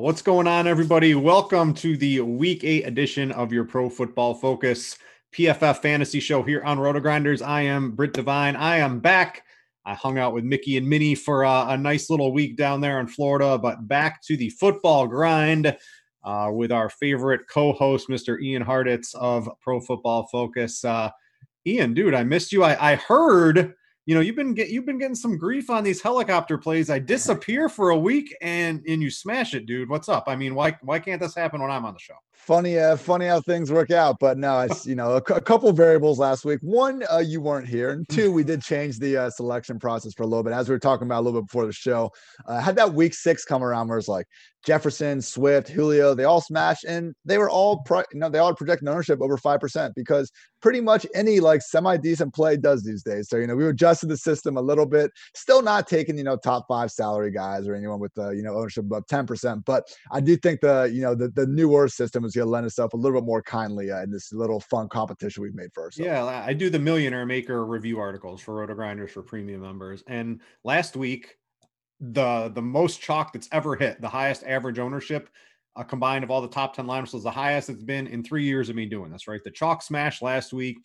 What's going on, everybody? Welcome to the Week Eight edition of your Pro Football Focus PFF Fantasy Show here on RotoGrinders. I am Brit Devine. I am back. I hung out with Mickey and Minnie for uh, a nice little week down there in Florida, but back to the football grind uh, with our favorite co-host, Mr. Ian Hartitz of Pro Football Focus. Uh, Ian, dude, I missed you. I, I heard you know you've been get, you've been getting some grief on these helicopter plays. I disappear for a week and and you smash it, dude. What's up? I mean, why why can't this happen when I'm on the show? Funny, uh, funny how things work out. But no, it's you know a, a couple variables last week. One, uh, you weren't here, and two, we did change the uh, selection process for a little bit. As we were talking about a little bit before the show, uh, had that week six come around where it's like Jefferson, Swift, Julio, they all smashed, and they were all pro- you know they all projecting ownership over five percent because pretty much any like semi decent play does these days. So you know we adjusted the system a little bit, still not taking you know top five salary guys or anyone with uh, you know ownership above ten percent, but I do think the you know the the newer system is going to lend itself a little bit more kindly uh, in this little fun competition we've made for ourselves. Yeah, I do the Millionaire Maker review articles for Roto Grinders for premium members, and last week the the most chalk that's ever hit, the highest average ownership uh, combined of all the top 10 lineups was the highest it's been in three years of me doing this, right? The chalk smash last week,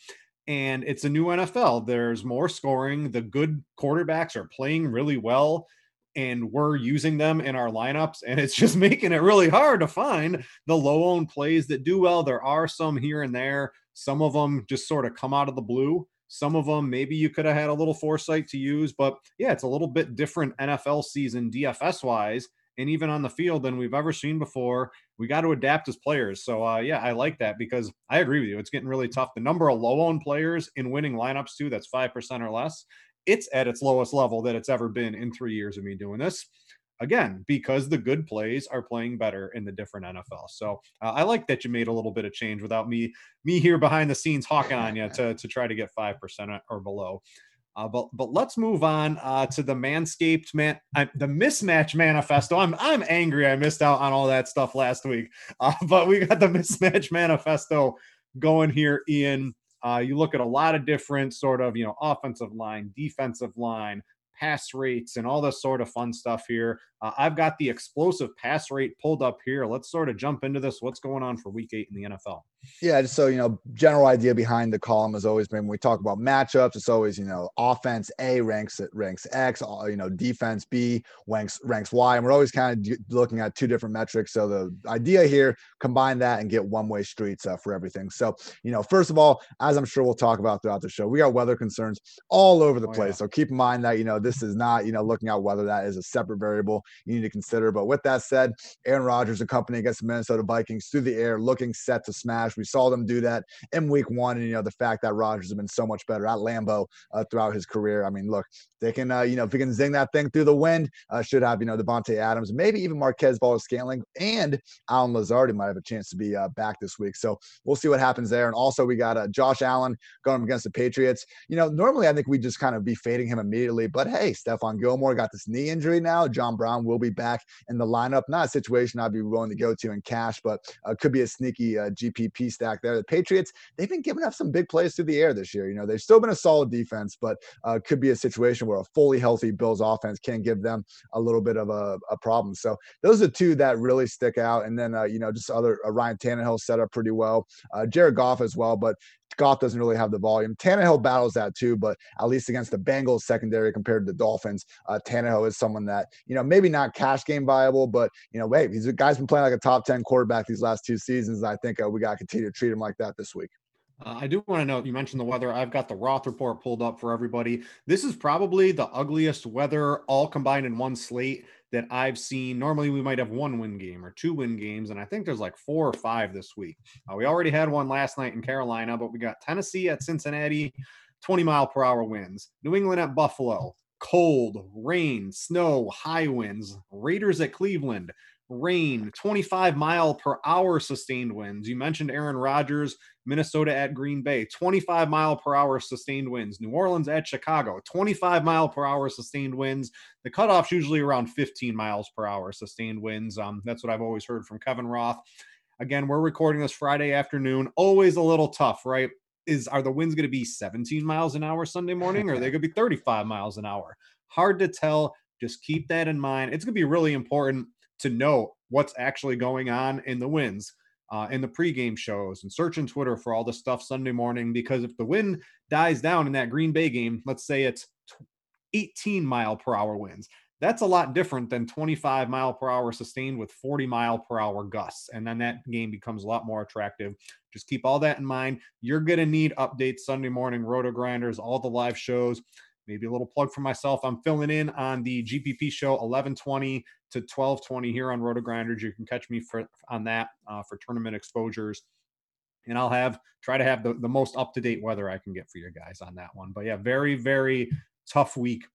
and it's a new NFL. There's more scoring. The good quarterbacks are playing really well, and we're using them in our lineups, and it's just making it really hard to find the low owned plays that do well. There are some here and there, some of them just sort of come out of the blue. Some of them maybe you could have had a little foresight to use, but yeah, it's a little bit different NFL season DFS wise and even on the field than we've ever seen before. We got to adapt as players. So uh, yeah, I like that because I agree with you. It's getting really tough. The number of low owned players in winning lineups too, that's five percent or less. It's at its lowest level that it's ever been in three years of me doing this again because the good plays are playing better in the different NFL. So uh, I like that you made a little bit of change without me me here behind the scenes hawking on you to to try to get five percent or below. Uh, but but let's move on uh, to the Manscaped man, the mismatch manifesto. I'm I'm angry. I missed out on all that stuff last week. Uh, but we got the mismatch manifesto going here, Ian. Uh, you look at a lot of different sort of you know offensive line, defensive line, pass rates and all this sort of fun stuff here. Uh, I've got the explosive pass rate pulled up here. Let's sort of jump into this. What's going on for week eight in the NFL? Yeah, so you know, general idea behind the column has always been when we talk about matchups, it's always, you know, offense A ranks it ranks X, uh, you know, defense B ranks ranks Y. And we're always kind of looking at two different metrics. So the idea here, combine that and get one-way streets uh, for everything. So, you know, first of all, as I'm sure we'll talk about throughout the show, we got weather concerns all over the oh, place. Yeah. So keep in mind that, you know, this is not, you know, looking at whether that is a separate variable you need to consider. But with that said, Aaron Rodgers and company against the Minnesota Vikings through the air, looking set to smash. We saw them do that in week one. And, you know, the fact that Rodgers has been so much better at Lambeau uh, throughout his career. I mean, look, they can, uh, you know, if he can zing that thing through the wind, uh, should have, you know, Davante Adams, maybe even Marquez Valdes-Scantling and Allen Lazard might have a chance to be uh, back this week. So we'll see what happens there. And also, we got uh, Josh Allen going against the Patriots. You know, normally I think we just kind of be fading him immediately, but hey, Stephon Gilmore got this knee injury now. John Brown will be back in the lineup. Not a situation I'd be willing to go to in cash, but uh, could be a sneaky uh, GPP stack there. The Patriots, they've been giving up some big plays through the air this year. You know, they've still been a solid defense, but uh, could be a situation where a fully healthy Bills offense can give them a little bit of a, a problem. So those are two that really stick out. And then, uh, you know, just other uh, Ryan Tannehill set up pretty well. Uh, Jared Goff as well, but Goff doesn't really have the volume. Tannehill battles that too, but at least against the Bengals secondary compared to the Dolphins, uh, Tannehill is someone that you know maybe not cash game viable, but you know, wait, he's a guy's been playing like a top ten quarterback these last two seasons. I think uh, we got to continue to treat him like that this week. Uh, I do want to know you mentioned the weather. I've got the Roth report pulled up for everybody. This is probably the ugliest weather all combined in one slate that I've seen. Normally, we might have one win game or two win games, and I think there's like four or five this week. Uh, we already had one last night in Carolina, but we got Tennessee at Cincinnati, 20 mile per hour winds, New England at Buffalo, cold, rain, snow, high winds, Raiders at Cleveland, rain, 25 mile per hour sustained winds. You mentioned Aaron Rodgers, Minnesota at Green Bay, 25 mile per hour sustained winds. New Orleans at Chicago, 25 mile per hour sustained winds. The cutoff's usually around 15 miles per hour sustained winds. Um, that's what I've always heard from Kevin Roth. Again, we're recording this Friday afternoon. Always a little tough, right? Is are the winds going to be 17 miles an hour Sunday morning, or are they going to be 35 miles an hour? Hard to tell. Just keep that in mind. It's going to be really important to know what's actually going on in the winds uh, in the pregame shows and searching Twitter for all the stuff Sunday morning. Because if the wind dies down in that Green Bay game, let's say it's 18 mile per hour winds, that's a lot different than 25 mile per hour sustained with 40 mile per hour gusts. And then that game becomes a lot more attractive. Just keep all that in mind. You're going to need updates Sunday morning, Roto Grinders, all the live shows maybe a little plug for myself. I'm filling in on the GPP show 1120 to 1220 here on Roto Grinders. You can catch me for on that uh, for tournament exposures. And I'll have try to have the, the most up to date weather I can get for you guys on that one. But yeah, very, very tough week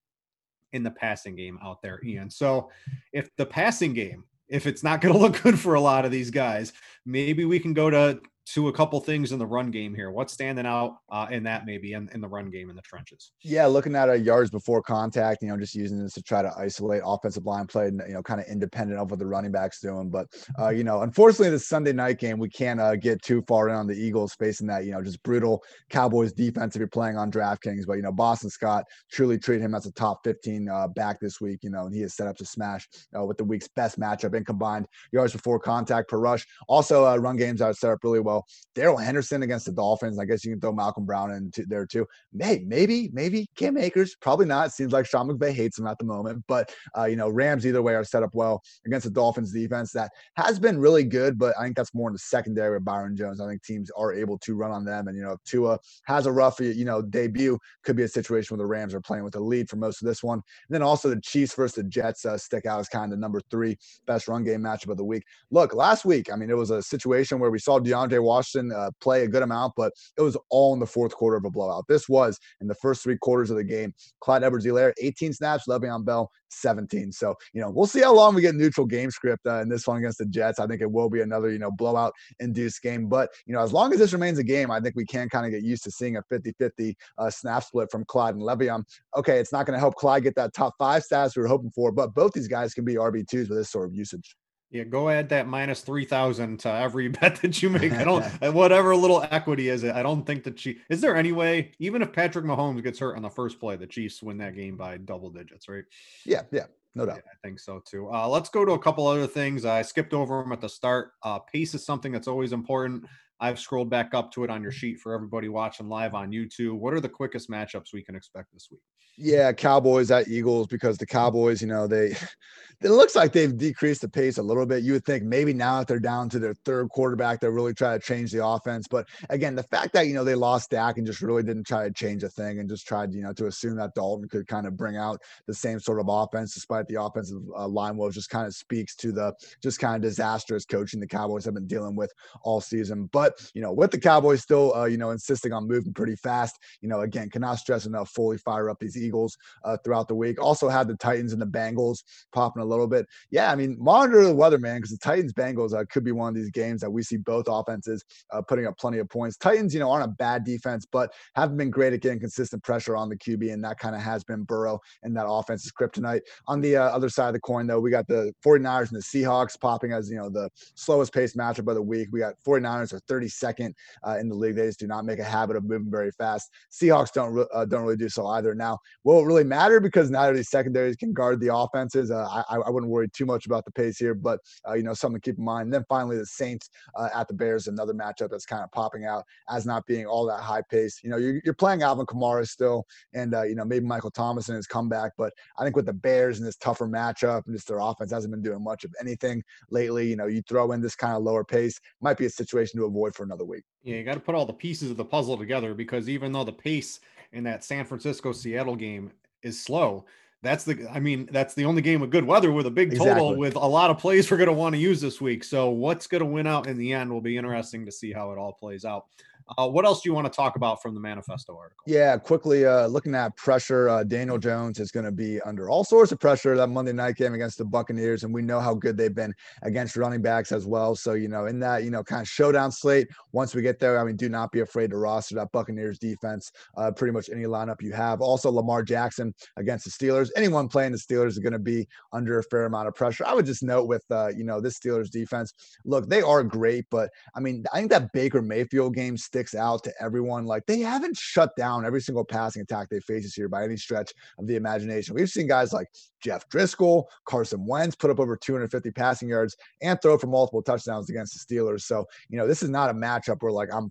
in the passing game out there, Ian. So if the passing game, if it's not going to look good for a lot of these guys, maybe we can go to to a couple things in the run game here. What's standing out uh, in that maybe in, in the run game in the trenches? Yeah, looking at a yards before contact, you know, just using this to try to isolate offensive line play, and you know, kind of independent of what the running back's doing. But, uh, you know, unfortunately, the Sunday night game, we can't uh, get too far in on the Eagles facing that, you know, just brutal Cowboys defense if you're playing on DraftKings. But, you know, Boston Scott truly treat him as a top 15 uh, back this week, you know, and he is set up to smash uh, with the week's best matchup in combined yards before contact per rush. Also, uh, run games are set up really well. Darrell Henderson against the Dolphins. I guess you can throw Malcolm Brown in there too. May, maybe, maybe Cam Akers. Probably not. Seems like Sean McVay hates him at the moment. But uh, you know, Rams either way are set up well against the Dolphins defense that has been really good. But I think that's more in the secondary with Byron Jones. I think teams are able to run on them. And you know, if Tua has a rough, you know, debut, could be a situation where the Rams are playing with a lead for most of this one. And then also the Chiefs versus the Jets uh, stick out as kind of the number three best run game matchup of the week. Look, last week, I mean, it was a situation where we saw DeAndre Washington uh, play a good amount, but it was all in the fourth quarter of a blowout. This was in the first three quarters of the game. Clyde Edwards-Helaire, 18 snaps, Le'Veon Bell, 17. So, you know, we'll see how long we get neutral game script uh, in this one against the Jets. I think it will be another, you know, blowout induced game. But, you know, as long as this remains a game, I think we can kind of get used to seeing a 50 50 uh, snap split from Clyde and Le'Veon. Okay, it's not going to help Clyde get that top five stats we were hoping for, but both these guys can be RB2s with this sort of usage. Yeah, go add that minus three thousand to every bet that you make. I don't whatever little equity is it. I don't think the Chiefs. Is there any way, even if Patrick Mahomes gets hurt on the first play, the Chiefs win that game by double digits, right? Yeah, yeah, no doubt. Yeah, I think so too. Uh, let's go to a couple other things. I skipped over them at the start. Uh, pace is something that's always important. I've scrolled back up to it on your sheet for everybody watching live on YouTube. What are the quickest matchups we can expect this week? Yeah, Cowboys at Eagles because the Cowboys, you know, they it looks like they've decreased the pace a little bit. You would think maybe now that they're down to their third quarterback, they're really trying to change the offense. But again, the fact that you know they lost Dak and just really didn't try to change a thing and just tried, you know, to assume that Dalton could kind of bring out the same sort of offense, despite the offensive uh, line woes, just kind of speaks to the just kind of disastrous coaching the Cowboys have been dealing with all season. But you know, with the Cowboys still, uh, you know, insisting on moving pretty fast, you know, again, cannot stress enough fully fire up these Eagles uh, throughout the week. Also had the Titans and the Bengals popping a little bit. Yeah, I mean, monitor the weather, man, because the Titans Bengals uh, could be one of these games that we see both offenses uh, putting up plenty of points. Titans, you know, aren't a bad defense, but haven't been great at getting consistent pressure on the QB, and that kind of has been Burrow and that offense's kryptonite. On the uh, other side of the coin, though, we got the 49ers and the Seahawks popping as, you know, the slowest paced matchup of the week. We got 49ers are 32nd uh, in the league. They just do not make a habit of moving very fast. Seahawks don't uh, don't really do so either. Now, will it really matter because neither of these secondaries can guard the offenses? Uh, I, I wouldn't worry too much about the pace here, but uh, you know something to keep in mind. And then finally, the Saints uh, at the Bears, another matchup that's kind of popping out as not being all that high pace. You know, you're, you're playing Alvin Kamara still, and uh, you know maybe Michael Thomas in his comeback, but I think with the Bears and this tougher matchup and just their offense hasn't been doing much of anything lately. You know, you throw in this kind of lower pace, might be a situation to avoid for another week. Yeah, you got to put all the pieces of the puzzle together because even though the pace in that San Francisco Seattle game is slow, that's the I mean, that's the only game with good weather with a big total exactly. with a lot of plays we're going to want to use this week. So what's going to win out in the end will be interesting to see how it all plays out. Uh, what else do you want to talk about from the manifesto article? Yeah, quickly uh, looking at pressure. Uh, Daniel Jones is going to be under all sorts of pressure that Monday night game against the Buccaneers, and we know how good they've been against running backs as well. So you know, in that you know kind of showdown slate, once we get there, I mean, do not be afraid to roster that Buccaneers defense. Uh, pretty much any lineup you have. Also, Lamar Jackson against the Steelers. Anyone playing the Steelers is going to be under a fair amount of pressure. I would just note with uh, you know this Steelers defense. Look, they are great, but I mean, I think that Baker Mayfield game sticks out to everyone. Like they haven't shut down every single passing attack they face this year by any stretch of the imagination. We've seen guys like Jeff Driskel, Carson Wentz put up over 250 passing yards and throw for multiple touchdowns against the Steelers. So, you know, this is not a matchup where like I'm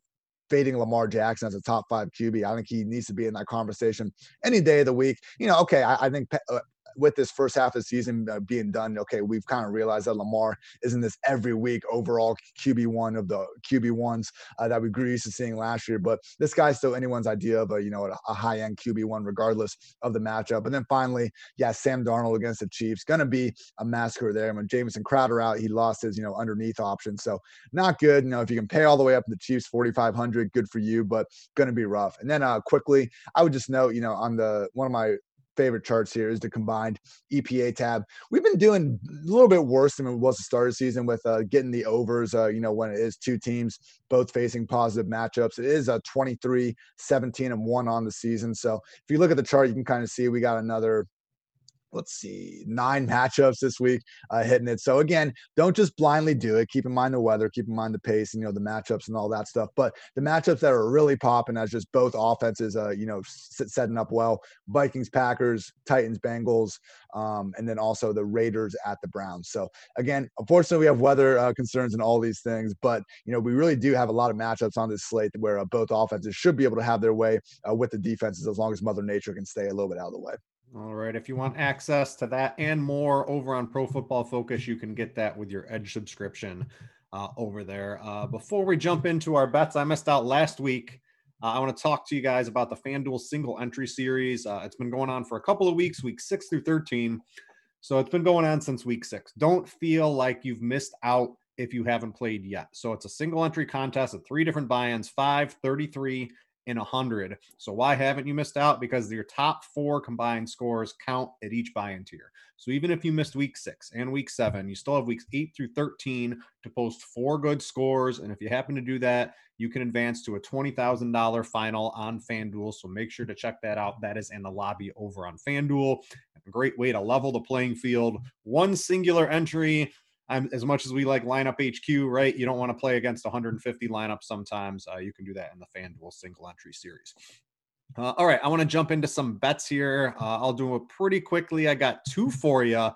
fading Lamar Jackson as a top five QB. I think he needs to be in that conversation any day of the week. You know, okay, I, I think uh, with this first half of the season uh, being done, okay, we've kind of realized that Lamar isn't this every week overall QB one of the QB ones uh, that we grew used to seeing last year. But this guy's still anyone's idea of a you know a, high end QB one, regardless of the matchup. And then finally, yeah, Sam Darnold against the Chiefs, gonna be a massacre there. When Jamison Crowder out, he lost his you know underneath option, so not good. You know, if you can pay all the way up to the Chiefs, forty five hundred, good for you, but gonna be rough. And then uh, quickly, I would just note, you know, on the one of my favorite charts here is the combined EPA tab. We've been doing a little bit worse than it was the start of the season with uh, getting the overs, uh, you know, when it is two teams both facing positive matchups. It is a 23, 17, and 1 on the season. So if you look at the chart, you can kind of see we got another let's see, nine matchups this week uh, hitting it. So again, don't just blindly do it. Keep in mind the weather, keep in mind the pace, and you know the matchups and all that stuff. But the matchups that are really popping as just both offenses, uh, you know, setting up well: Vikings, Packers, Titans, Bengals, um, and then also the Raiders at the Browns. So again, unfortunately, we have weather uh, concerns and all these things, but you know we really do have a lot of matchups on this slate where uh, both offenses should be able to have their way uh, with the defenses as long as Mother Nature can stay a little bit out of the way. All right. If you want access to that and more over on Pro Football Focus, you can get that with your Edge subscription uh, over there. Uh, before we jump into our bets, I missed out last week. Uh, I want to talk to you guys about the FanDuel single entry series. Uh, it's been going on for a couple of weeks, week six through 13. So it's been going on since week six. Don't feel like you've missed out if you haven't played yet. So it's a single entry contest of three different buy ins 5, 33, in 100. So why haven't you missed out? Because your top four combined scores count at each buy-in tier. So even if you missed week six and week seven, you still have weeks eight through 13 to post four good scores. And if you happen to do that, you can advance to a $20,000 final on FanDuel. So make sure to check that out. That is in the lobby over on FanDuel. A great way to level the playing field. One singular entry I'm as much as we like lineup HQ, right? You don't want to play against 150 lineups sometimes. Uh, you can do that in the FanDuel single entry series. Uh, all right, I want to jump into some bets here. Uh, I'll do it pretty quickly. I got two for you.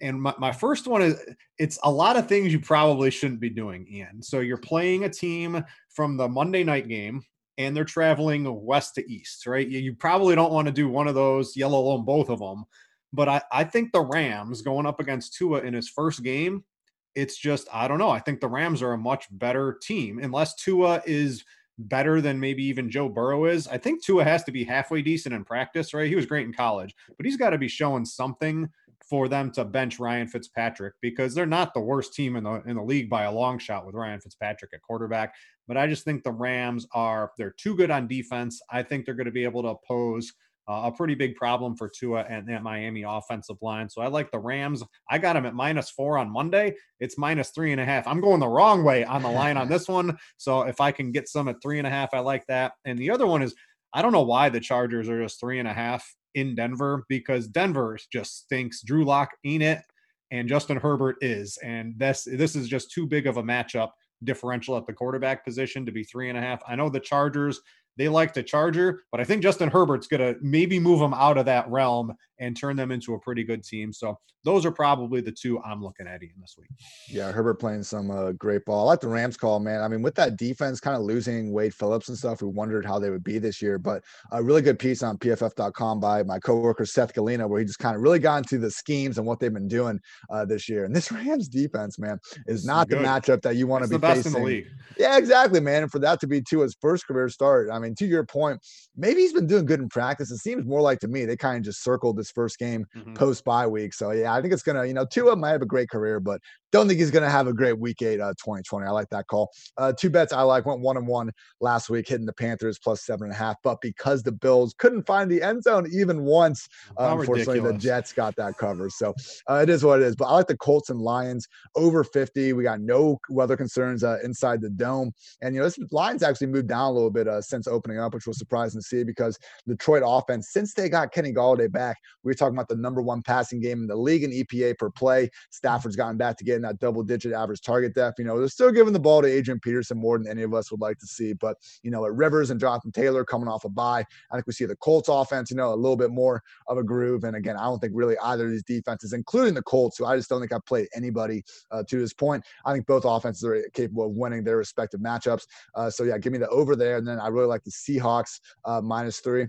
And my, my first one is it's a lot of things you probably shouldn't be doing, Ian. So you're playing a team from the Monday night game and they're traveling west to east, right? You, you probably don't want to do one of those, yellow alone both of them. But I, I think the Rams going up against Tua in his first game, it's just, I don't know. I think the Rams are a much better team unless Tua is better than maybe even Joe Burrow is. I think Tua has to be halfway decent in practice, right? He was great in college, but he's got to be showing something for them to bench Ryan Fitzpatrick because they're not the worst team in the in the league by a long shot with Ryan Fitzpatrick at quarterback. But I just think the Rams are they're too good on defense. I think they're going to be able to oppose uh, a pretty big problem for Tua and that Miami offensive line. So I like the Rams. I got them at minus four on Monday. It's minus three and a half. I'm going the wrong way on the line on this one. So if I can get some at three and a half, I like that. And the other one is I don't know why the Chargers are just three and a half in Denver because Denver just stinks. Drew Lock ain't it, and Justin Herbert is, and this this is just too big of a matchup differential at the quarterback position to be three and a half. I know the Chargers they like to Charger, but I think Justin Herbert's going to maybe move them out of that realm and turn them into a pretty good team. So those are probably the two I'm looking at in this week. Yeah, Herbert playing some uh, great ball. I like the Rams call, man. I mean, with that defense kind of losing Wade Phillips and stuff, we wondered how they would be this year. But a really good piece on PFF.com by my coworker Seth Galina, where he just kind of really got into the schemes and what they've been doing uh, this year. And this Rams defense, man, is not the matchup that you want to be facing. In the league. Yeah, exactly, man. And for that to be Tua's first career start, I mean, to your point, maybe he's been doing good in practice. It seems more like to me they kind of just circled this first game mm-hmm. post bye week. So yeah, I think it's gonna, you know, Tua might have a great career, but don't think he's gonna have a great week eight, uh, 2020. I like that call. Uh, two bets I like went one and one last week, hitting the Panthers plus seven and a half. But because the Bills couldn't find the end zone even once, uh, unfortunately ridiculous. the Jets got that cover. So uh, it is what it is. But I like the Colts and Lions over 50. We got no weather concerns uh, inside the dome, and you know this line's actually moved down a little bit uh, since opening up, which was surprising to see because Detroit offense since they got Kenny Golladay back, we were talking about the number one passing game in the league in EPA per play. Stafford's gotten back to getting that double digit average target depth. You know, they're still giving the ball to Adrian Peterson more than any of us would like to see. But, you know, at Rivers and Jonathan Taylor coming off a bye, I think we see the Colts offense, you know, a little bit more of a groove. And again, I don't think really either of these defenses, including the Colts, who I just don't think I've played anybody uh, to this point. I think both offenses are capable of winning their respective matchups. Uh, so, yeah, give me the over there. And then I really like the Seahawks uh, minus three.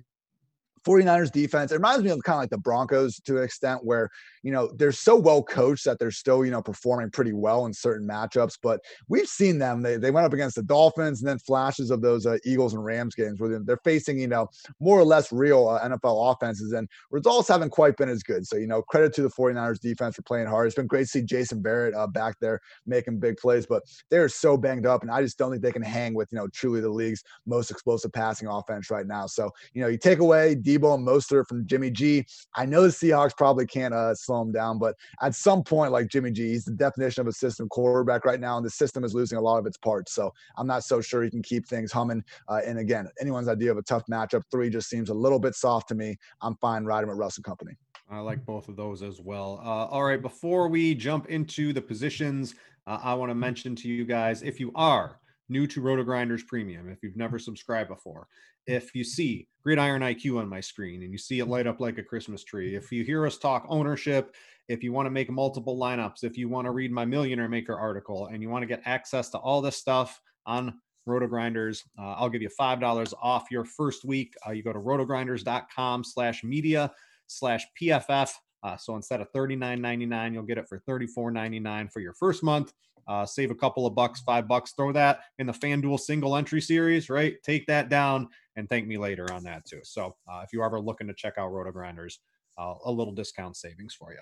49ers defense, it reminds me of kind of like the Broncos to an extent where, you know, they're so well coached that they're still, you know, performing pretty well in certain matchups. But we've seen them. They, they went up against the Dolphins and then flashes of those uh, Eagles and Rams games where they're facing, you know, more or less real uh, NFL offenses and results haven't quite been as good. So, you know, credit to the 49ers defense for playing hard. It's been great to see Jason Verrett uh, back there making big plays, but they're so banged up. And I just don't think they can hang with, you know, truly the league's most explosive passing offense right now. So, you know, you take away Deebo and Mostert from Jimmy G. I know the Seahawks probably can't uh, slow him down, but at some point, like Jimmy G, he's the definition of a system quarterback right now, and the system is losing a lot of its parts. So I'm not so sure he can keep things humming. Uh, and again, anyone's idea of a tough matchup, three just seems a little bit soft to me. I'm fine riding with Russell Company. I like both of those as well. Uh, all right, before we jump into the positions, uh, I want to mention to you guys if you are new to Roto Grinders Premium, if you've never subscribed before, if you see Gridiron IQ on my screen and you see it light up like a Christmas tree, if you hear us talk ownership, if you want to make multiple lineups, if you want to read my Millionaire Maker article and you want to get access to all this stuff on Roto Grinders, uh, I'll give you $5 off your first week. Uh, you go to rotogrinders.com slash media slash PFF. Uh, so instead of $39.99, you'll get it for $34.99 for your first month. Uh, save a couple of bucks, five bucks, throw that in the FanDuel single entry series, right? Take that down and thank me later on that too. So uh, if you're ever looking to check out Roto Grinders, uh, a little discount savings for you.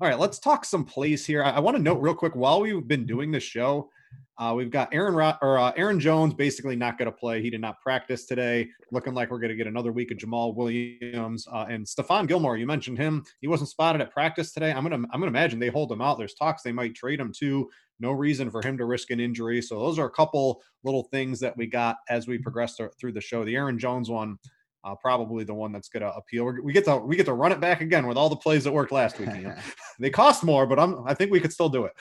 All right, let's talk some plays here. I, I want to note real quick while we've been doing this show, uh, we've got Aaron Ro- or uh, Aaron Jones basically not going to play. He did not practice today. Looking like we're going to get another week of Jamaal Williams uh, and Stephon Gilmore. You mentioned him. He wasn't spotted at practice today. I'm gonna I'm gonna imagine they hold him out. There's talks they might trade him too. No reason for him to risk an injury. So those are a couple little things that we got as we progressed through the show. The Aaron Jones one. Uh, probably the one that's going to appeal. We're, get to we get to run it back again with all the plays that worked last week. they cost more, but I'm I think we could still do it.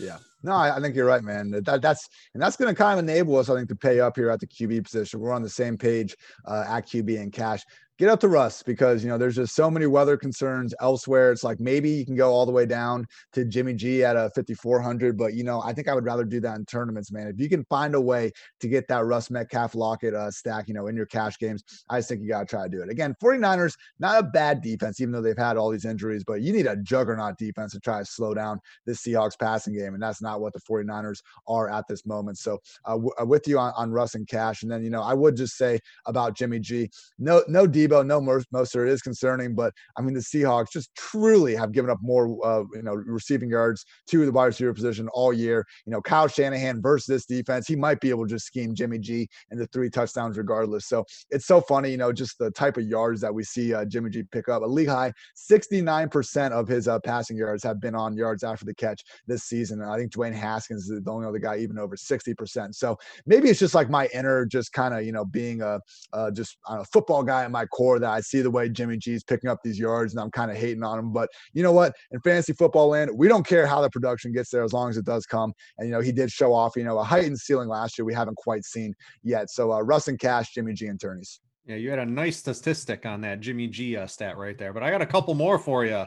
yeah, no, I, I, think you're right, man. That, that's and that's going to kind of enable us, I think, to pay up here at the QB position. We're on the same page uh, at QB and cash get up to Russ because you know there's just so many weather concerns elsewhere. It's like maybe you can go all the way down to Jimmy G at a 5400, but you know I think I would rather do that in tournaments, man. If you can find a way to get that Russ Metcalf Lockett uh, stack, you know, in your cash games, I just think you got to try to do it. Again, 49ers not a bad defense, even though they've had all these injuries, but you need a juggernaut defense to try to slow down this Seahawks passing game, and that's not what the 49ers are at this moment. So uh, w- uh, with you on, on Russ and Cash, and then you know I would just say about Jimmy G, no no defense Deebo, no Mostert is concerning, but I mean the Seahawks just truly have given up more, uh, you know, receiving yards to the wide receiver position all year. You know, Kyle Shanahan versus this defense, he might be able to just scheme Jimmy G and the three touchdowns regardless. So it's so funny, you know, just the type of yards that we see uh, Jimmy G pick up. A league high, 69% of his uh, passing yards have been on yards after the catch this season. And I think Dwayne Haskins is the only other guy even over 60%. So maybe it's just like my inner, just kind of, you know, being a uh, just a football guy in my core that I see the way Jimmy G's picking up these yards and I'm kind of hating on him. But you know what? In fantasy football land, we don't care how the production gets there as long as it does come. And, you know, he did show off, you know, a heightened ceiling last year we haven't quite seen yet. So uh, Russ and Cash, Jimmy G and Tourneys. Yeah, you had a nice statistic on that Jimmy G uh, stat right there. But I got a couple more for you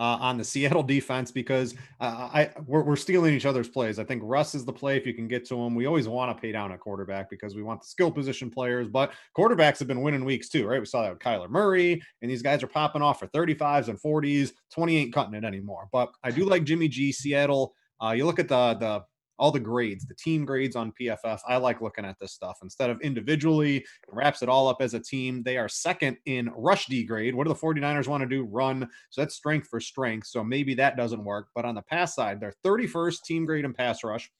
uh, on the Seattle defense because uh, I we're, we're, stealing each other's plays. I think Russ is the play if you can get to him. We always want to pay down a quarterback because we want the skill position players, but quarterbacks have been winning weeks too, right? We saw that with Kyler Murray, and these guys are popping off for 35s and 40s. 20 ain't cutting it anymore. But I do like Jimmy G, Seattle. Uh, you look at the the all the grades, the team grades on PFF. I like looking at this stuff instead of individually, wraps it all up as a team. They are second in rush D grade. What do the 49ers want to do? Run. So that's strength for strength. So maybe that doesn't work. But on the pass side, they're 31st team grade in pass rush.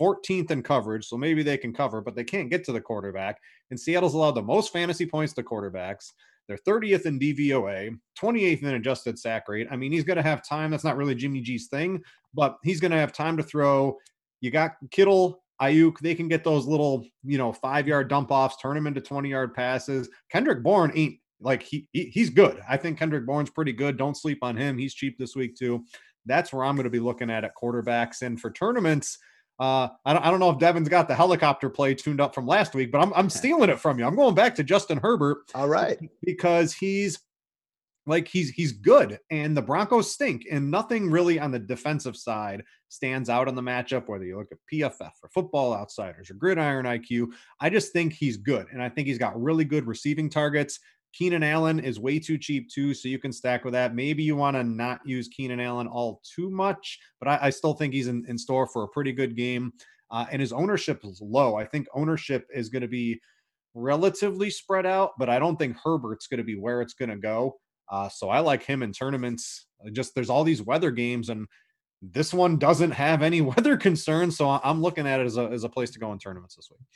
14th in coverage, so maybe they can cover, but they can't get to the quarterback. And Seattle's allowed the most fantasy points to quarterbacks. They're 30th in DVOA, 28th in adjusted sack rate. I mean, he's going to have time. That's not really Jimmy G's thing, but he's going to have time to throw you got Kittle, Aiyuk, they can get those little, you know, five yard dump offs, turn them into 20 yard passes. Kendrick Bourne ain't like he, he, he's good. I think Kendrick Bourne's pretty good. Don't sleep on him. He's cheap this week too. That's where I'm going to be looking at at quarterbacks and for tournaments. Uh, I don't, I don't know if Devin's got the helicopter play tuned up from last week, but I'm, I'm stealing it from you. I'm going back to Justin Herbert. All right. Because he's like he's he's good and the Broncos stink and nothing really on the defensive side stands out on the matchup whether you look at PFF or football outsiders or gridiron IQ I just think he's good and I think he's got really good receiving targets. Keenan Allen is way too cheap too so you can stack with that. Maybe you want to not use Keenan Allen all too much but I, I still think he's in, in store for a pretty good game. Uh, and his ownership is low. I think ownership is going to be relatively spread out but I don't think Herbert's going to be where it's going to go uh, so I like him in tournaments. Just there's all these weather games, and this one doesn't have any weather concerns. So I'm looking at it as a, as a place to go in tournaments this week.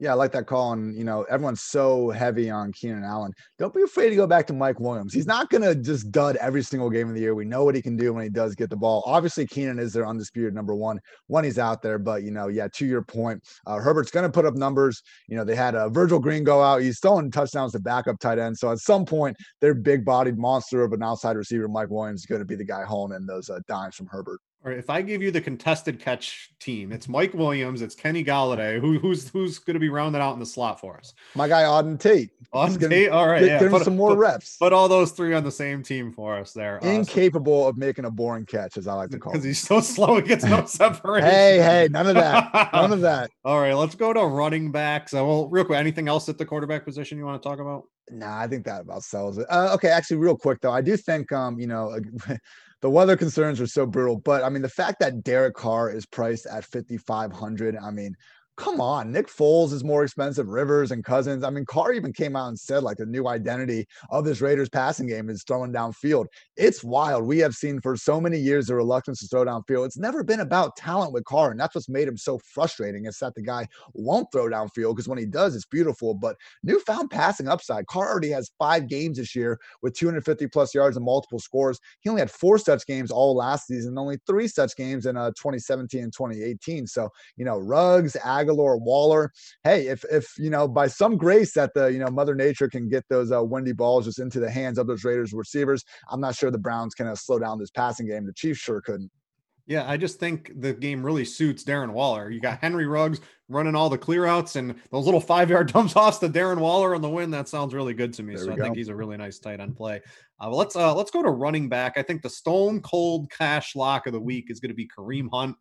Yeah, I like that call. And, you know, everyone's so heavy on Keenan Allen. Don't be afraid to go back to Mike Williams. He's not going to just dud every single game of the year. We know what he can do when he does get the ball. Obviously, Keenan is their undisputed number one when he's out there. But, you know, yeah, to your point, uh, Herbert's going to put up numbers. You know, they had a uh, Virgil Green go out. He's throwing touchdowns to backup tight end. So at some point, their big bodied monster of an outside receiver, Mike Williams, is going to be the guy hauling in those uh, dimes from Herbert or if I give you the contested catch team, it's Mike Williams, it's Kenny Golladay. who, who's who's going to be rounded out in the slot for us. My guy Auden Tate. Auden Tate, all right, get, yeah, put, some more put, reps. Put all those three on the same team for us there. Incapable of making a boring catch, as I like to call. It. Because he's so slow, he gets no separation. hey, hey, none of that, none of that. all right, let's go to running backs. Uh, well, real quick, anything else at the quarterback position you want to talk about? Nah, I think that about sells it. Uh, okay, actually, real quick though, I do think um, you know, the weather concerns are so brutal. But I mean, the fact that Derek Carr is priced at 5,500, I mean, come on, Nick Foles is more expensive. Rivers and Cousins. I mean, Carr even came out and said like the new identity of this Raiders passing game is throwing downfield. It's wild. We have seen for so many years the reluctance to throw downfield. It's never been about talent with Carr, and that's what's made him so frustrating. Is that the guy won't throw downfield because when he does, it's beautiful. But newfound passing upside. Carr already has five games this year with 250 plus yards and multiple scores. He only had four such games all last season, only three such games in uh, 2017 and 2018. So you know, Ruggs, Ag Agholor, Waller. Hey, if if you know by some grace that the you know Mother Nature can get those uh, windy balls just into the hands of those Raiders receivers, I'm not sure the Browns can uh, slow down this passing game. The Chiefs sure couldn't. Yeah, I just think the game really suits Darren Waller. You got Henry Ruggs running all the clear outs and those little five yard dumps offs to Darren Waller on the win. That sounds really good to me. There so I go. think he's a really nice tight end play. Uh, let's uh, let's go to running back. I think the stone cold cash lock of the week is going to be Kareem Hunt.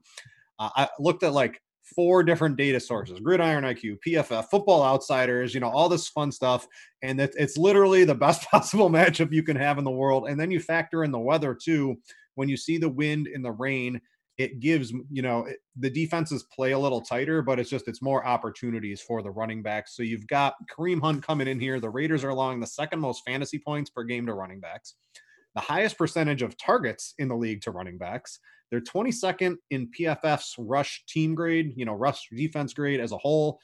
Uh, I looked at like four different data sources gridiron iq pff football outsiders you know all this fun stuff and it, it's literally the best possible matchup you can have in the world and then you factor in the weather too when you see the wind and the rain, it gives you know the defenses play a little tighter, but it's just it's more opportunities for the running backs. So you've got Kareem Hunt coming in here. The Raiders are allowing the second most fantasy points per game to running backs, the highest percentage of targets in the league to running backs. They're 22nd in PFF's rush team grade, you know, rush defense grade as a whole.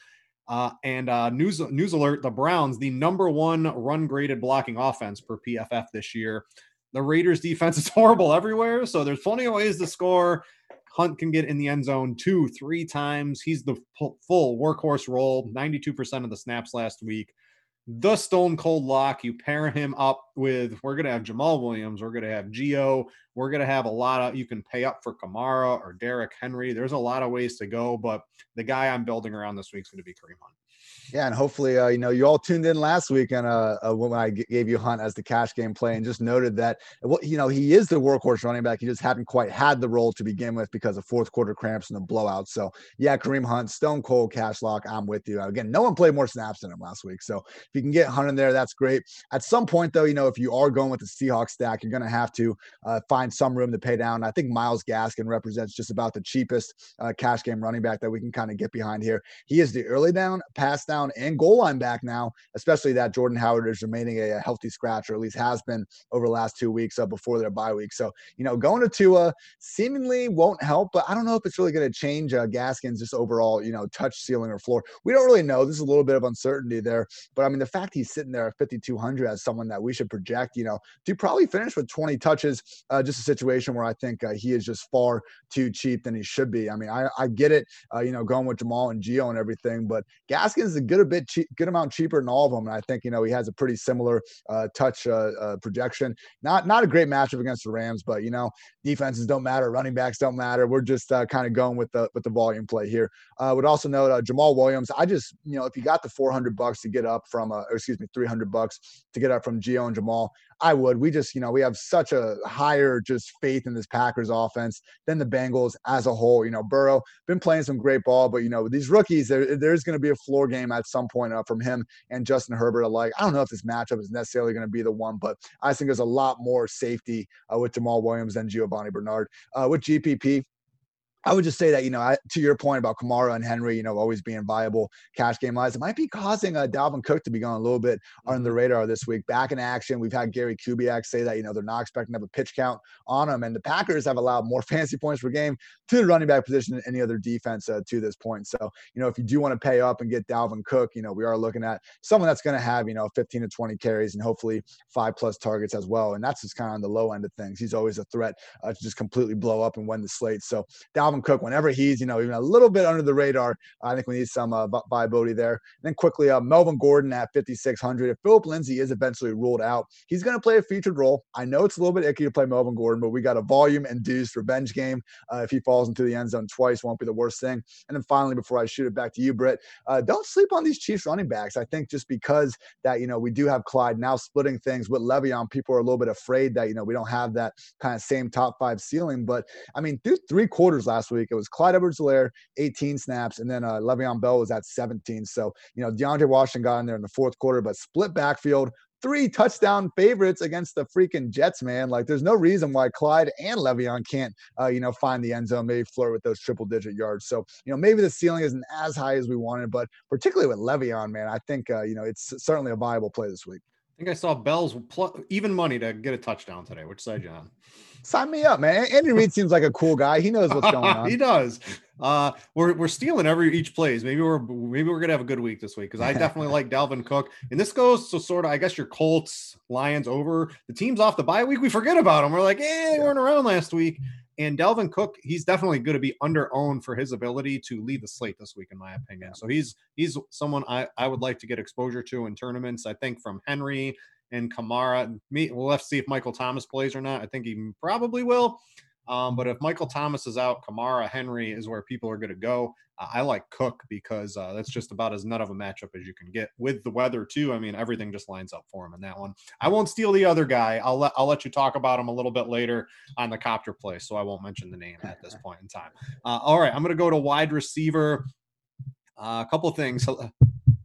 Uh, and uh, news news alert: the Browns, the number one run graded blocking offense per PFF this year. The Raiders defense is horrible everywhere, so there's plenty of ways to score. Hunt can get in the end zone two, three times. He's the full workhorse role, 92% of the snaps last week. The stone cold lock. You pair him up with, we're going to have Jamaal Williams. We're going to have Gio. We're going to have a lot of, you can pay up for Kamara or Derrick Henry. There's a lot of ways to go, but the guy I'm building around this week is going to be Kareem Hunt. Yeah, and hopefully, uh, you know, you all tuned in last week and uh, uh, when I g- gave you Hunt as the cash game play, and just noted that, well, you know, he is the workhorse running back. He just hadn't quite had the role to begin with because of fourth quarter cramps and the blowout. So, yeah, Kareem Hunt, stone cold cash lock. I'm with you. Again, no one played more snaps than him last week, so if you can get Hunt in there, that's great. At some point, though, you know, if you are going with the Seahawks stack, you're going to have to uh, find some room to pay down. I think Myles Gaskin represents just about the cheapest uh, cash game running back that we can kind of get behind here. He is the early down, pass down, and goal line back now, especially that Jordan Howard is remaining a, a healthy scratch, or at least has been over the last two weeks uh, before their bye week. So, you know, going to Tua seemingly won't help, but I don't know if it's really going to change uh, Gaskin's just overall, you know, touch ceiling or floor. We don't really know. This is a little bit of uncertainty there, but I mean, the fact he's sitting there at 5,200 as someone that we should project, you know, to probably finish with 20 touches, uh, just a situation where I think uh, he is just far too cheap than he should be. I mean, I, I get it, uh, you know, going with Jamaal and Gio and everything, but Gaskins is a good a bit cheap, good amount cheaper than all of them. And I think you know he has a pretty similar uh, touch uh, uh, projection. Not not a great matchup against the Rams, but you know defenses don't matter, running backs don't matter. We're just uh, kind of going with the with the volume play here. Uh, would also note uh, Jamaal Williams. I just you know if you got the 400 bucks to get up from, excuse me, 300 bucks to get up from Gio and Jamaal, I would. We just, you know, we have such a higher just faith in this Packers offense than the Bengals as a whole. You know, Burrow been playing some great ball, but you know, these rookies, there, there's going to be a floor game at some point uh, from him and Justin Herbert alike. I don't know if this matchup is necessarily going to be the one, but I think there's a lot more safety uh, with Jamaal Williams than Giovani Bernard. Uh, with GPP, I would just say that, you know, I, to your point about Kamara and Henry, you know, always being viable cash game wise, it might be causing uh, Dalvin Cook to be going a little bit on the mm-hmm. radar this week. Back in action, we've had Gary Kubiak say that, you know, they're not expecting to have a pitch count on him. And the Packers have allowed more fancy points per game to the running back position than any other defense uh, to this point. So, you know, if you do want to pay up and get Dalvin Cook, you know, we are looking at someone that's going to have, you know, 15 to 20 carries and hopefully five plus targets as well. And that's just kind of on the low end of things. He's always a threat uh, to just completely blow up and win the slate. So, Dalvin Cook, whenever he's you know, even a little bit under the radar. I think we need some uh, viability there. And then quickly, uh, Melvin Gordon at 5,600. If Philip Lindsay is eventually ruled out, he's going to play a featured role. I know it's a little bit icky to play Melvin Gordon, but we got a volume induced revenge game. Uh, if he falls into the end zone twice, won't be the worst thing. And then finally, before I shoot it back to you, Brit, uh, don't sleep on these Chiefs running backs. I think just because that, you know, we do have Clyde now splitting things with Le'Veon, people are a little bit afraid that, you know, we don't have that kind of same top five ceiling. But I mean, through three quarters last week, it was Clyde Edwards-Helaire, 18 snaps, and then uh, Le'Veon Bell was at 17. So, you know, DeAndre Washington got in there in the fourth quarter, but split backfield, three touchdown favorites against the freaking Jets, man. Like, there's no reason why Clyde and Le'Veon can't, uh, you know, find the end zone, maybe flirt with those triple digit yards. So, you know, maybe the ceiling isn't as high as we wanted, but particularly with Le'Veon, man, I think, uh, you know, it's certainly a viable play this week. I think I saw Bell's pl- even money to get a touchdown today. Which side, John? Sign me up, man. Andy Reid seems like a cool guy. He knows what's going on. he does. Uh, we're we're stealing every each plays. Maybe we're maybe we're gonna have a good week this week because I definitely like Dalvin Cook. And this goes to sort of I guess your Colts Lions over the teams off the bye week. We forget about them. We're like, hey, they weren't around last week. And Dalvin Cook, he's definitely going to be under owned for his ability to lead the slate this week, in my opinion. So he's he's someone I, I would like to get exposure to in tournaments. I think from Henry and Kamara. Me, we'll have to see if Michael Thomas plays or not. I think he probably will. Um, but if Michael Thomas is out, Kamara, Henry is where people are going to go. Uh, I like Cook because uh, that's just about as nut of a matchup as you can get with the weather too. I mean, everything just lines up for him in that one. I won't steal the other guy. I'll let I'll let you talk about him a little bit later on the copter play, so I won't mention the name at this point in time. Uh, all right, I'm going to go to wide receiver. Uh, a couple things.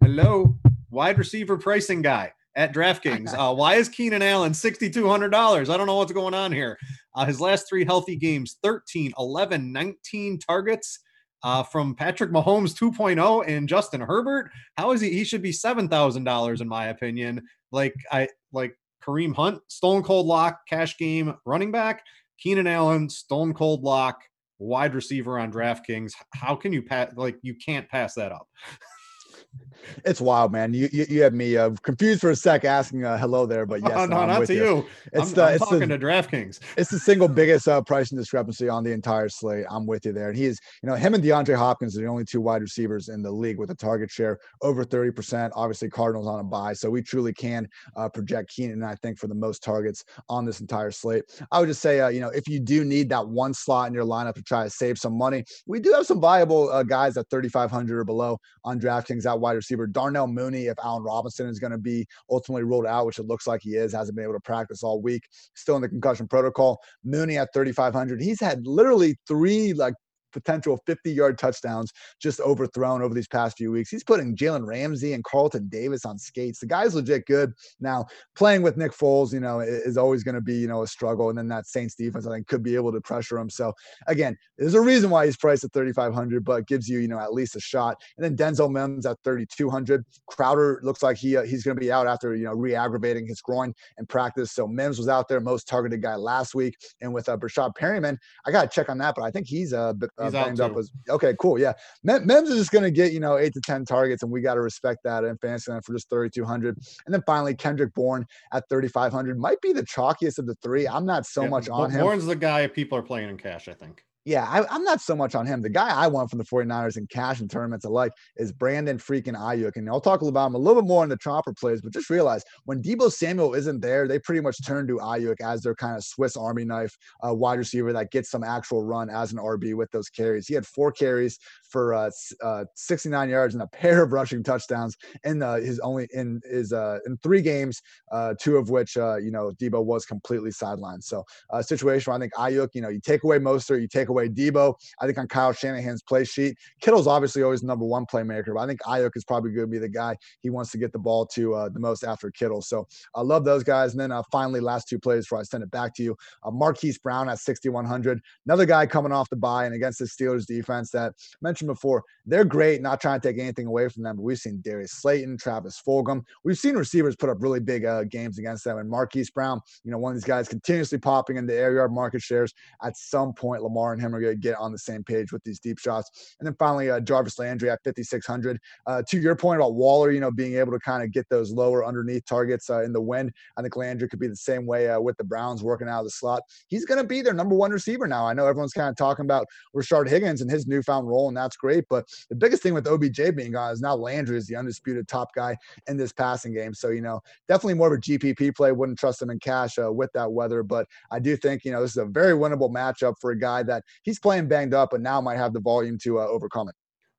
Hello, wide receiver pricing guy at DraftKings. Uh, why is Keenan Allen $6,200? I don't know what's going on here. Uh, his last three healthy games 13, 11, 19 targets. Uh, from Patrick Mahomes 2.0 and Justin Herbert. How is he? He should be seven thousand dollars in my opinion. Like I like Kareem Hunt, Stone Cold Lock, cash game running back. Keenan Allen, Stone Cold Lock, wide receiver on DraftKings. How can you pass? Like you can't pass that up. it's wild, man. You you, you had me uh, confused for a sec asking uh, hello there, but yes, oh, no, not to you. you. It's I'm, the I'm it's talking the, to DraftKings. It's the single biggest uh, pricing discrepancy on the entire slate. I'm with you there, and he's you know him and DeAndre Hopkins are the only two wide receivers in the league with a target share over 30 percent. Obviously, Cardinals on a bye, so we truly can uh, project Keenan. I think for the most targets on this entire slate. I would just say, uh, you know, if you do need that one slot in your lineup to try to save some money, we do have some viable uh, guys at 3,500 or below on DraftKings at wide receiver. Darnell Mooney, if Allen Robinson is going to be ultimately ruled out, which it looks like he is, hasn't been able to practice all week, still in the concussion protocol. Mooney at 3,500. He's had literally three like potential 50 yard touchdowns just overthrown over these past few weeks. He's putting Jalen Ramsey and Carlton Davis on skates. The guy's legit good. Now, playing with Nick Foles, you know, is always going to be, you know, a struggle. And then that Saints defense, I think, could be able to pressure him. So, again, there's a reason why he's priced at 3,500, but gives you, you know, at least a shot. And then Denzel Mims at 3,200. Crowder looks like he uh, he's going to be out after, you know, re aggravating his groin in practice. So, Mims was out there, most targeted guy last week. And with uh, Breshad Perriman, I got to check on that, but I think he's a bit uh, banged up was okay, cool. Yeah. Mims is just going to get, you know, eight to 10 targets, and we got to respect that in fantasy for just 3,200. And then finally, Kendrick Bourne at 3,500 might be the chalkiest of the three. I'm not so yeah, much on him. Bourne's the guy people are playing in cash, I think yeah, I, am not so much on him. The guy I want from the 49ers in cash and tournaments alike is Brandon freaking Aiyuk. And I'll talk about him a little bit more in the chopper plays, but just realize when Deebo Samuel isn't there, they pretty much turn to Aiyuk as their kind of Swiss Army knife uh, wide receiver that gets some actual run as an RB with those carries. He had four carries for uh, uh, 69 yards and a pair of rushing touchdowns in uh, his only in his uh, in three games, uh, two of which you know Deebo was completely sidelined. So a situation where I think Aiyuk, you know, you take away Mostert, you take away Deebo. I think on Kyle Shanahan's play sheet, Kittle's obviously always number one playmaker, but I think Aiyuk is probably going to be the guy he wants to get the ball to uh, the most after Kittle. So I love those guys. And then uh, finally, last two plays before I send it back to you, uh, Marquise Brown at 6,100. Another guy coming off the bye and against the Steelers defense that I mentioned before, they're great. Not trying to take anything away from them, but we've seen Darius Slayton, Travis Fulgham. We've seen receivers put up really big uh, games against them. And Marquise Brown, you know, one of these guys continuously popping into air yard market shares. At some point, Lamar and him are going to get on the same page with these deep shots. And then finally, uh, Jarvis Landry at 5,600. Uh, to your point about Waller, you know, being able to kind of get those lower underneath targets uh, in the wind, I think Landry could be the same way uh, with the Browns working out of the slot. He's going to be their number one receiver now. I know everyone's kind of talking about Rashard Higgins and his newfound role, and that's great. But the biggest thing with OBJ being gone is now Landry is the undisputed top guy in this passing game. So, you know, definitely more of a GPP play. Wouldn't trust him in cash uh, with that weather. But I do think, you know, this is a very winnable matchup for a guy that he's playing banged up, but now might have the volume to uh, overcome it.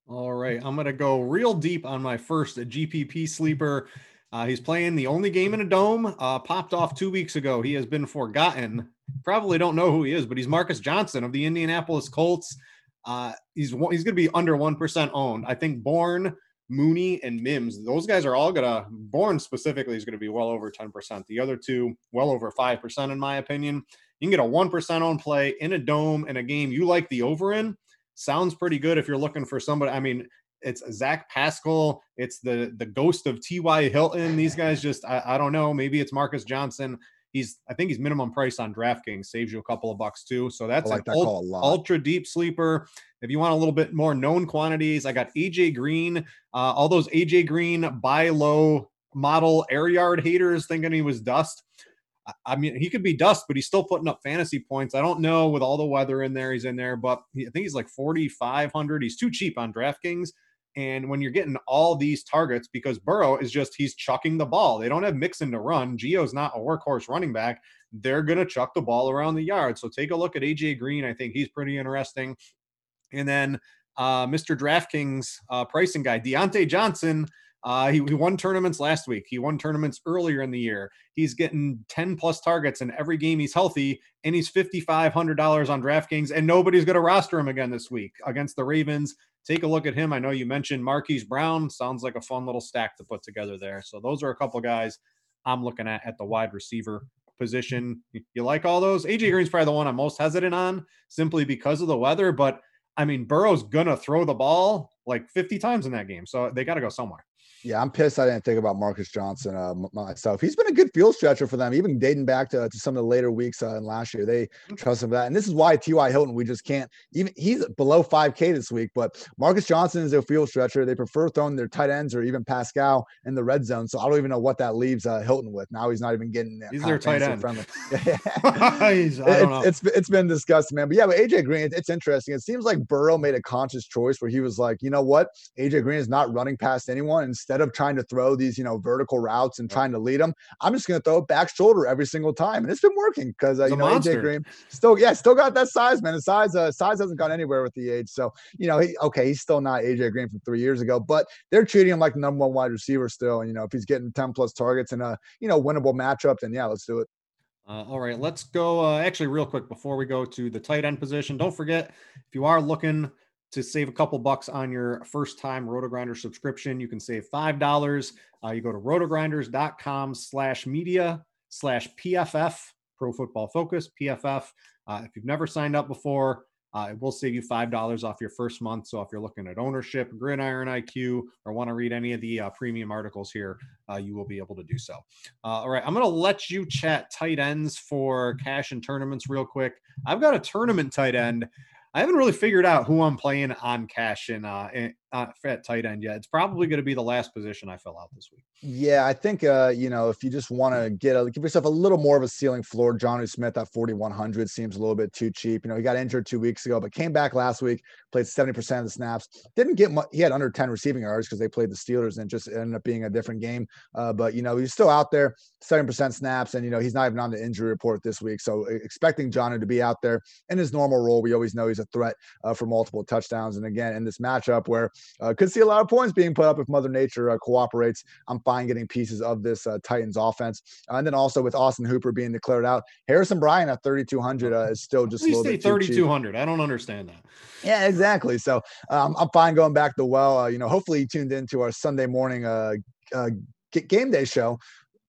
All right. I'm going to go real deep on my first GPP sleeper. Uh, he's playing the only game in a dome. Uh, popped off two weeks ago. He has been forgotten. Probably don't know who he is, but he's Marcus Johnson of the Indianapolis Colts. Uh, he's he's going to be under one percent owned. I think Bourne, Mooney, and Mims. Those guys are all gonna. Bourne specifically is going to be well over ten percent. The other two, well over five percent, in my opinion. You can get a one percent on play in a dome in a game you like the over in. Sounds pretty good if you're looking for somebody. I mean, it's Zach Pascal. It's the the ghost of T.Y. Hilton. These guys just I, I don't know. Maybe it's Marcus Johnson. He's I think he's minimum price on DraftKings saves you a couple of bucks too. So that's like an that ult- ultra deep sleeper. If you want a little bit more known quantities, I got AJ Green. Uh, all those AJ Green buy low model air yard haters thinking he was dust. I mean, he could be dust, but he's still putting up fantasy points. I don't know with all the weather in there, he's in there, but I think he's like 4,500. He's too cheap on DraftKings. And when you're getting all these targets, because Burrow is just, he's chucking the ball. They don't have Mixon to run. Gio's not a workhorse running back. They're going to chuck the ball around the yard. So take a look at AJ Green. I think he's pretty interesting. And then uh, Mr. DraftKings uh, pricing guy, Diontae Johnson. Uh, he, he, won tournaments last week. He won tournaments earlier in the year. He's getting 10 plus targets in every game he's healthy, and he's $5,500 on DraftKings, and nobody's going to roster him again this week against the Ravens. Take a look at him. I know you mentioned Marquise Brown. Sounds like a fun little stack to put together there. So those are a couple guys I'm looking at at the wide receiver position. You like all those? AJ Green's probably the one I'm most hesitant on simply because of the weather, but I mean, Burrow's gonna throw the ball like 50 times in that game, so they got to go somewhere. Yeah, I'm pissed I didn't think about Marcus Johnson uh, myself. He's been a good field stretcher for them, even dating back to, to some of the later weeks uh, in last year. They mm. trust him for that. And this is why T.Y. Hilton, we just can't even, he's below 5K this week, but Marcus Johnson is a field stretcher. They prefer throwing their tight ends or even Pascal in the red zone. So I don't even know what that leaves uh, Hilton with. Now he's not even getting He's their tight end. Friendly. it's, it's, it's been disgusting, man. But yeah, but AJ Green, it's interesting. It seems like Burrow made a conscious choice where he was like, you know what? AJ Green is not running past anyone. Instead of trying to throw these, you know, vertical routes and trying to lead them. I'm just going to throw it back shoulder every single time, and it's been working because uh, you know monster. AJ Green still, yeah, still got that size, man. The size, uh, size hasn't gone anywhere with the age. So you know, he, okay, he's still not AJ Green from three years ago, but they're treating him like the number one wide receiver still. And you know, if he's getting 10 plus targets in a you know winnable matchup, then yeah, let's do it. Uh, all right, let's go. Uh, actually, real quick before we go to the tight end position, don't forget if you are looking to save a couple bucks on your first time RotoGrinder subscription, you can save $5. Uh, you go to rotogrinders.com slash media slash PFF, Pro Football Focus, PFF. Uh, if you've never signed up before, uh, it will save you $5 off your first month. So if you're looking at ownership, gridiron IQ, or want to read any of the uh, premium articles here, uh, you will be able to do so. Uh, all right. I'm going to let you chat tight ends for cash and tournaments real quick. I've got a tournament tight end I haven't really figured out who I'm playing on cash and uh, uh, at tight end yet. It's probably going to be the last position I fill out this week. Yeah, I think uh, you know if you just want to get a, give yourself a little more of a ceiling floor, Jonnu Smith at 4100 seems a little bit too cheap. You know, he got injured two weeks ago, but came back last week, played 70 percent of the snaps. Didn't get much. He had under 10 receiving yards because they played the Steelers and just ended up being a different game. Uh, but you know, he's still out there, 70 percent snaps, and you know he's not even on the injury report this week. So expecting Johnny to be out there in his normal role. We always know he's a threat uh, for multiple touchdowns. And again, in this matchup where uh, could see a lot of points being put up if Mother Nature uh, cooperates. I'm fine getting pieces of this uh, Titans offense. Uh, and then also with Austin Hooper being declared out, Harrison Bryant at 3,200 uh, is still just a little bit 3,200. I don't understand that. Yeah, exactly. So um, I'm fine going back to well. Uh, you know, hopefully you tuned into our Sunday morning uh, uh, game day show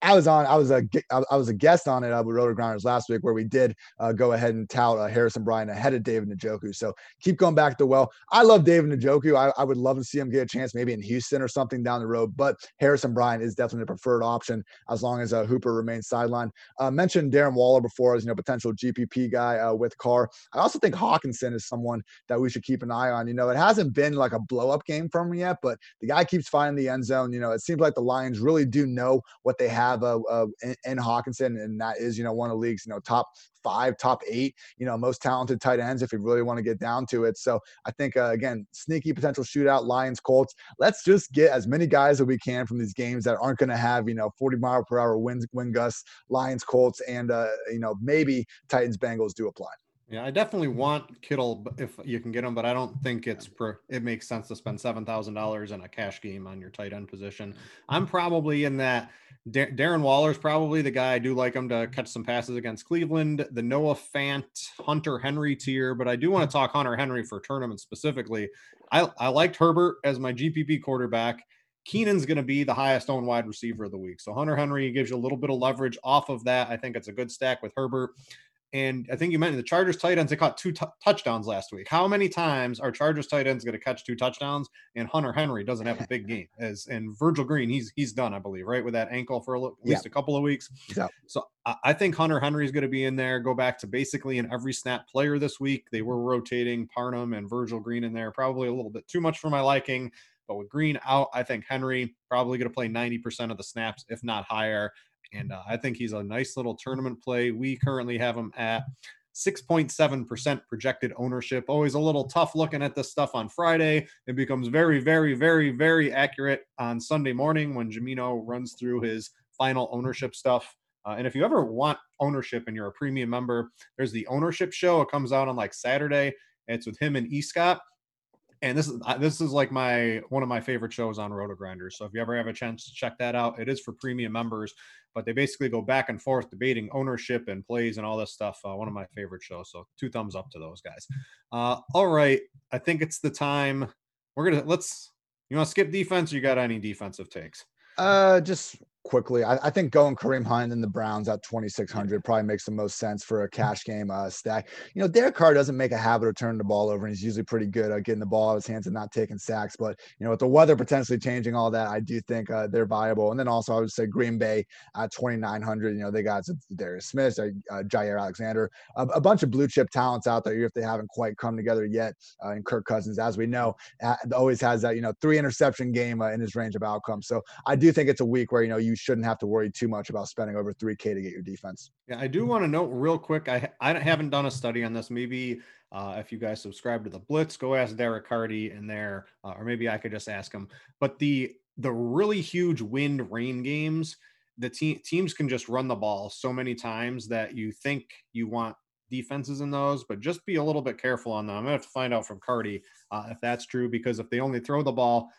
I was on. I was a. I was a guest on it uh, with RotoGrinders last week, where we did uh, go ahead and tout uh, Harrison Bryant ahead of David Njoku. So keep going back to well. I love David Njoku. I, I would love to see him get a chance, maybe in Houston or something down the road. But Harrison Bryant is definitely a preferred option as long as uh, Hooper remains sidelined. Uh, mentioned Darren Waller before as you know potential GPP guy uh, with Carr. I also think Hockenson is someone that we should keep an eye on. You know, it hasn't been like a blow up game from him yet, but the guy keeps finding the end zone. You know, it seems like the Lions really do know what they have have uh, uh, in, Hockenson, and that is you know one of the league's you know top five, top eight, you know, most talented tight ends if you really want to get down to it. So I think, uh, again, sneaky potential shootout, Lions, Colts. Let's just get as many guys as we can from these games that aren't going to have, you know, 40 mile per hour wind, wind gusts, Lions, Colts, and, uh, you know, maybe Titans, Bengals do apply. Yeah, I definitely mm-hmm. want Kittle if you can get him, but I don't think it's per, it makes sense to spend seven thousand dollars in a cash game on your tight end position. Mm-hmm. I'm probably in that. Darren Waller is probably the guy I do like him to catch some passes against Cleveland. The Noah Fant, Hunter Henry tier, but I do want to mm-hmm. talk Hunter Henry for tournament specifically. I, I liked Herbert as my GPP quarterback. Keenan's going to be the highest owned wide receiver of the week. So Hunter Henry gives you a little bit of leverage off of that. I think it's a good stack with Herbert. And I think you mentioned the Chargers tight ends, they caught two t- touchdowns last week. How many times are Chargers tight ends going to catch two touchdowns? And Hunter Henry doesn't have a big game. As and Virgil Green, he's he's done, I believe, right, with that ankle for at least yeah. a couple of weeks. Yeah. So I, I think Hunter Henry is going to be in there. Go back to basically an every snap player this week. They were rotating Parham and Virgil Green in there, probably a little bit too much for my liking. But with Green out, I think Henry probably going to play 90% of the snaps, if not higher And uh, I think he's a nice little tournament play. We currently have him at 6.7% projected ownership. Always a little tough looking at this stuff on Friday. It becomes very, very, very, very accurate on Sunday morning when Jamino runs through his final ownership stuff. Uh, and if you ever want ownership and you're a premium member, there's the ownership show. It comes out on like Saturday. It's with him and E Scott. And this is this is like my one of my favorite shows on RotoGrinders. So if you ever have a chance to check that out, it is for premium members. But they basically go back and forth debating ownership and plays and all this stuff. Uh, one of my favorite shows. So two thumbs up to those guys. Uh, all right, I think it's the time. We're gonna let's. You want to skip defense? you got any defensive takes? Uh, just quickly. I, I, think going Kareem Hunt and the Browns at 2,600 probably makes the most sense for a cash game uh, stack. You know, Derek Carr doesn't make a habit of turning the ball over, and he's usually pretty good at getting the ball out of his hands and not taking sacks. But, you know, with the weather potentially changing all that, I do think uh, they're viable. And then also, I would say Green Bay at 2,900. You know, they got Darius Smith, uh, Jaire Alexander, a, a, bunch of blue chip talents out there if they haven't quite come together yet. Uh, and Kirk Cousins, as we know, always has that, you know, three interception game uh, in his range of outcomes. So I do think it's a week where, you know, you shouldn't have to worry too much about spending over 3K to get your defense. Yeah, I do want to note real quick. I I haven't done a study on this. Maybe uh, if you guys subscribe to the Blitz, go ask Derek Hardy in there, uh, or maybe I could just ask him. But the the really huge wind rain games, the te- teams can just run the ball so many times that you think you want defenses in those, but just be a little bit careful on them. I'm gonna have to find out from Cardi uh, if that's true because if they only throw the ball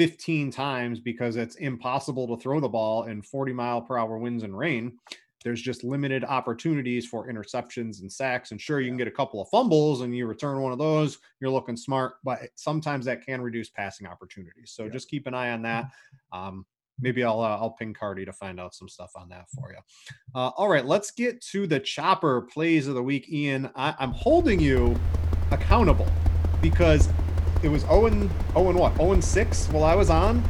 15 times because it's impossible to throw the ball in 40 mile per hour winds and rain. There's just limited opportunities for interceptions and sacks. And sure, you can get a couple of fumbles and you return one of those, you're looking smart, but sometimes that can reduce passing opportunities. So yeah. just keep an eye on that. Um, maybe I'll uh, I'll ping Cardi to find out some stuff on that for you. Uh, all right, let's get to the chopper plays of the week, Ian. I, I'm holding you accountable because it was oh Owen Owen oh what? Oh Owen six while I was on.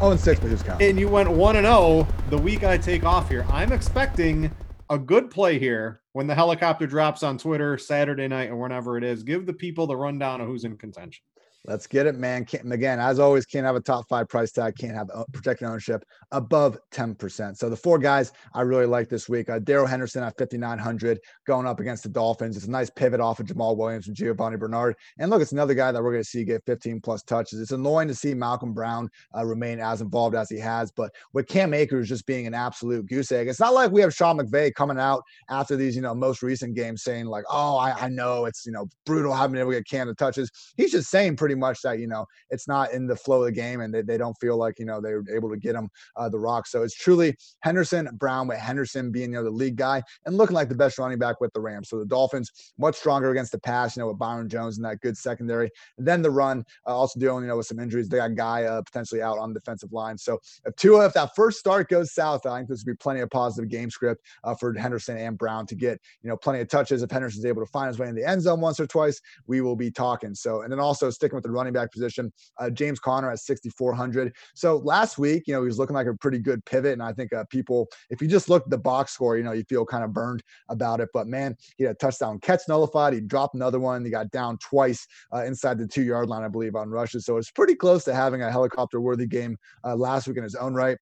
Owen six, but who's counting? And you went one and zero oh the week I take off here. I'm expecting a good play here when the helicopter drops on Twitter Saturday night or whenever it is. Give the people the rundown of who's in contention. Let's get it, man. Can't, again, as always, can't have a top five price tag, can't have protected ownership above 10%. So the four guys I really like this week uh, Darrell Henderson at 5,900 going up against the Dolphins. It's a nice pivot off of Jamaal Williams and Giovani Bernard. And look, it's another guy that we're going to see get 15 plus touches. It's annoying to see Malcolm Brown uh, remain as involved as he has, but with Cam Akers just being an absolute goose egg, it's not like we have Sean McVay coming out after these, you know, most recent games saying, like, oh, I, I know it's, you know, brutal having to get Cam to touches. He's just saying pretty pretty much that you know it's not in the flow of the game and they, they don't feel like you know they were able to get him uh, the rock. So it's truly Henderson Brown with Henderson being you know the league guy and looking like the best running back with the Rams. So the Dolphins much stronger against the pass, you know, with Byron Jones and that good secondary. And then the run uh, also dealing you know with some injuries. They got guy uh, potentially out on the defensive line. So if Tua, if that first start goes south, I think there's gonna be plenty of positive game script uh, for Henderson and Brown to get you know plenty of touches. If Henderson's able to find his way in the end zone once or twice, we will be talking. So and then also sticking with the running back position. Uh, James Conner at 6,400. So last week, you know, he was looking like a pretty good pivot. And I think uh, people, if you just look at the box score, you know, you feel kind of burned about it. But man, he had a touchdown catch nullified. He dropped another one. He got down twice uh, inside the two yard line, I believe, on rushes. So it's pretty close to having a helicopter worthy game uh, last week in his own right.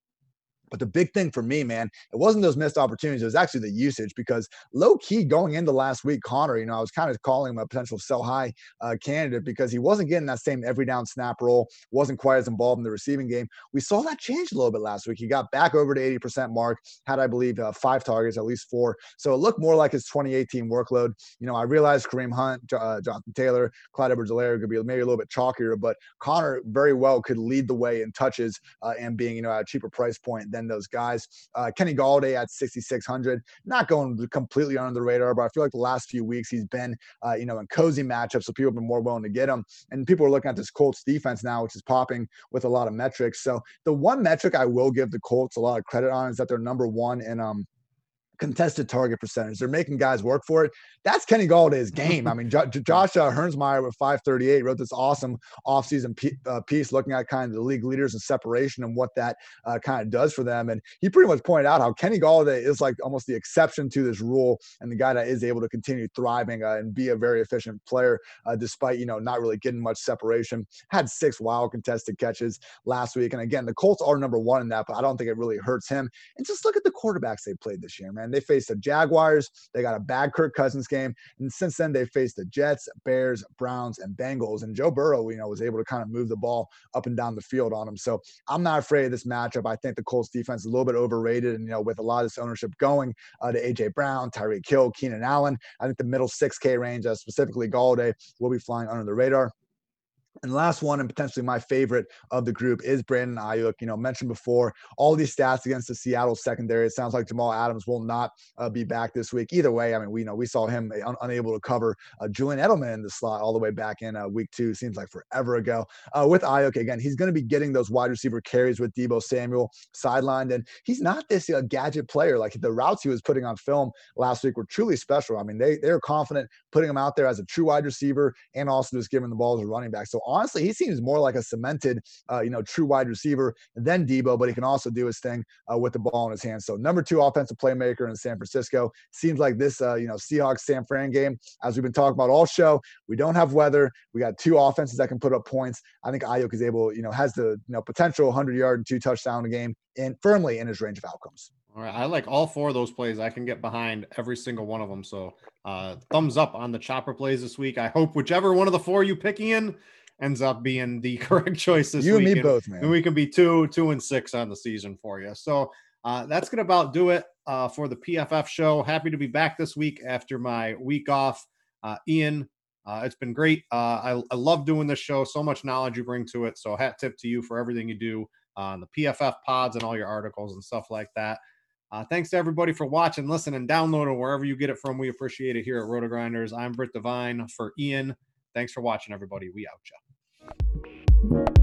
But the big thing for me, man, it wasn't those missed opportunities. It was actually the usage because low key going into last week, Conner, you know, I was kind of calling him a potential sell high uh, candidate because he wasn't getting that same every down snap role, wasn't quite as involved in the receiving game. We saw that change a little bit last week. He got back over to 80% mark, had, I believe, uh, five targets, at least four. So it looked more like his 2018 workload. You know, I realized Kareem Hunt, uh, Jonathan Taylor, Clyde Edwards-Helaire could be maybe a little bit chalkier, but Conner very well could lead the way in touches uh, and being, you know, at a cheaper price point than those guys. Uh, Kenny Golladay at 6,600, not going completely under the radar, but I feel like the last few weeks he's been, uh, you know, in cozy matchups, so people have been more willing to get him. And people are looking at this Colts defense now, which is popping with a lot of metrics. So the one metric I will give the Colts a lot of credit on is that they're number one in um contested target percentage. They're making guys work for it. That's Kenny Golladay's game. I mean, J- Josh uh, Hermsmeyer with 538 wrote this awesome offseason p- uh, piece looking at kind of the league leaders and separation and what that uh, kind of does for them. And he pretty much pointed out how Kenny Golladay is like almost the exception to this rule and the guy that is able to continue thriving uh, and be a very efficient player uh, despite, you know, not really getting much separation. Had six wild contested catches last week. And again, the Colts are number one in that, but I don't think it really hurts him. And just look at the quarterbacks they played this year, man. And they faced the Jaguars. They got a bad Kirk Cousins game. And since then, they faced the Jets, Bears, Browns, and Bengals. And Joe Burrow, you know, was able to kind of move the ball up and down the field on them. So I'm not afraid of this matchup. I think the Colts defense is a little bit overrated. And, you know, with a lot of this ownership going uh, to A.J. Brown, Tyreek Hill, Keenan Allen, I think the middle 6K range, uh, specifically Golladay, will be flying under the radar. And last one, and potentially my favorite of the group, is Brandon Aiyuk. You know, mentioned before, all these stats against the Seattle secondary. It sounds like Jamal Adams will not uh, be back this week. Either way, I mean, we know we saw him un- unable to cover uh, Julian Edelman in the slot all the way back in uh, week two. Seems like forever ago. Uh, with Aiyuk again, he's going to be getting those wide receiver carries with Deebo Samuel sidelined, and he's not this uh, gadget player. Like the routes he was putting on film last week were truly special. I mean, they they are confident putting him out there as a true wide receiver and also just giving the ball as a running back. So honestly, he seems more like a cemented, uh, you know, true wide receiver than Deebo, but he can also do his thing uh, with the ball in his hands. So number two offensive playmaker in San Francisco seems like this, uh, you know, Seahawks San Fran game. As we've been talking about all show, we don't have weather. We got two offenses that can put up points. I think Aiyuk is able, you know, has the you know potential 100 yard and two touchdown game and firmly in his range of outcomes. All right, I like all four of those plays. I can get behind every single one of them. So, uh, thumbs up on the chopper plays this week. I hope whichever one of the four you pick in ends up being the correct choice this you week. and me both, man. And we can be two, two and six on the season for you. So uh, that's gonna about do it uh, for the PFF show. Happy to be back this week after my week off. Uh, Ian, uh, it's been great. Uh, I, I love doing this show. So much knowledge you bring to it. So hat tip to you for everything you do on the PFF pods and all your articles and stuff like that. Uh, thanks to everybody for watching, listening, downloading wherever you get it from. We appreciate it here at RotoGrinders. I'm Brit Devine for Ian. Thanks for watching, everybody. We out ya. You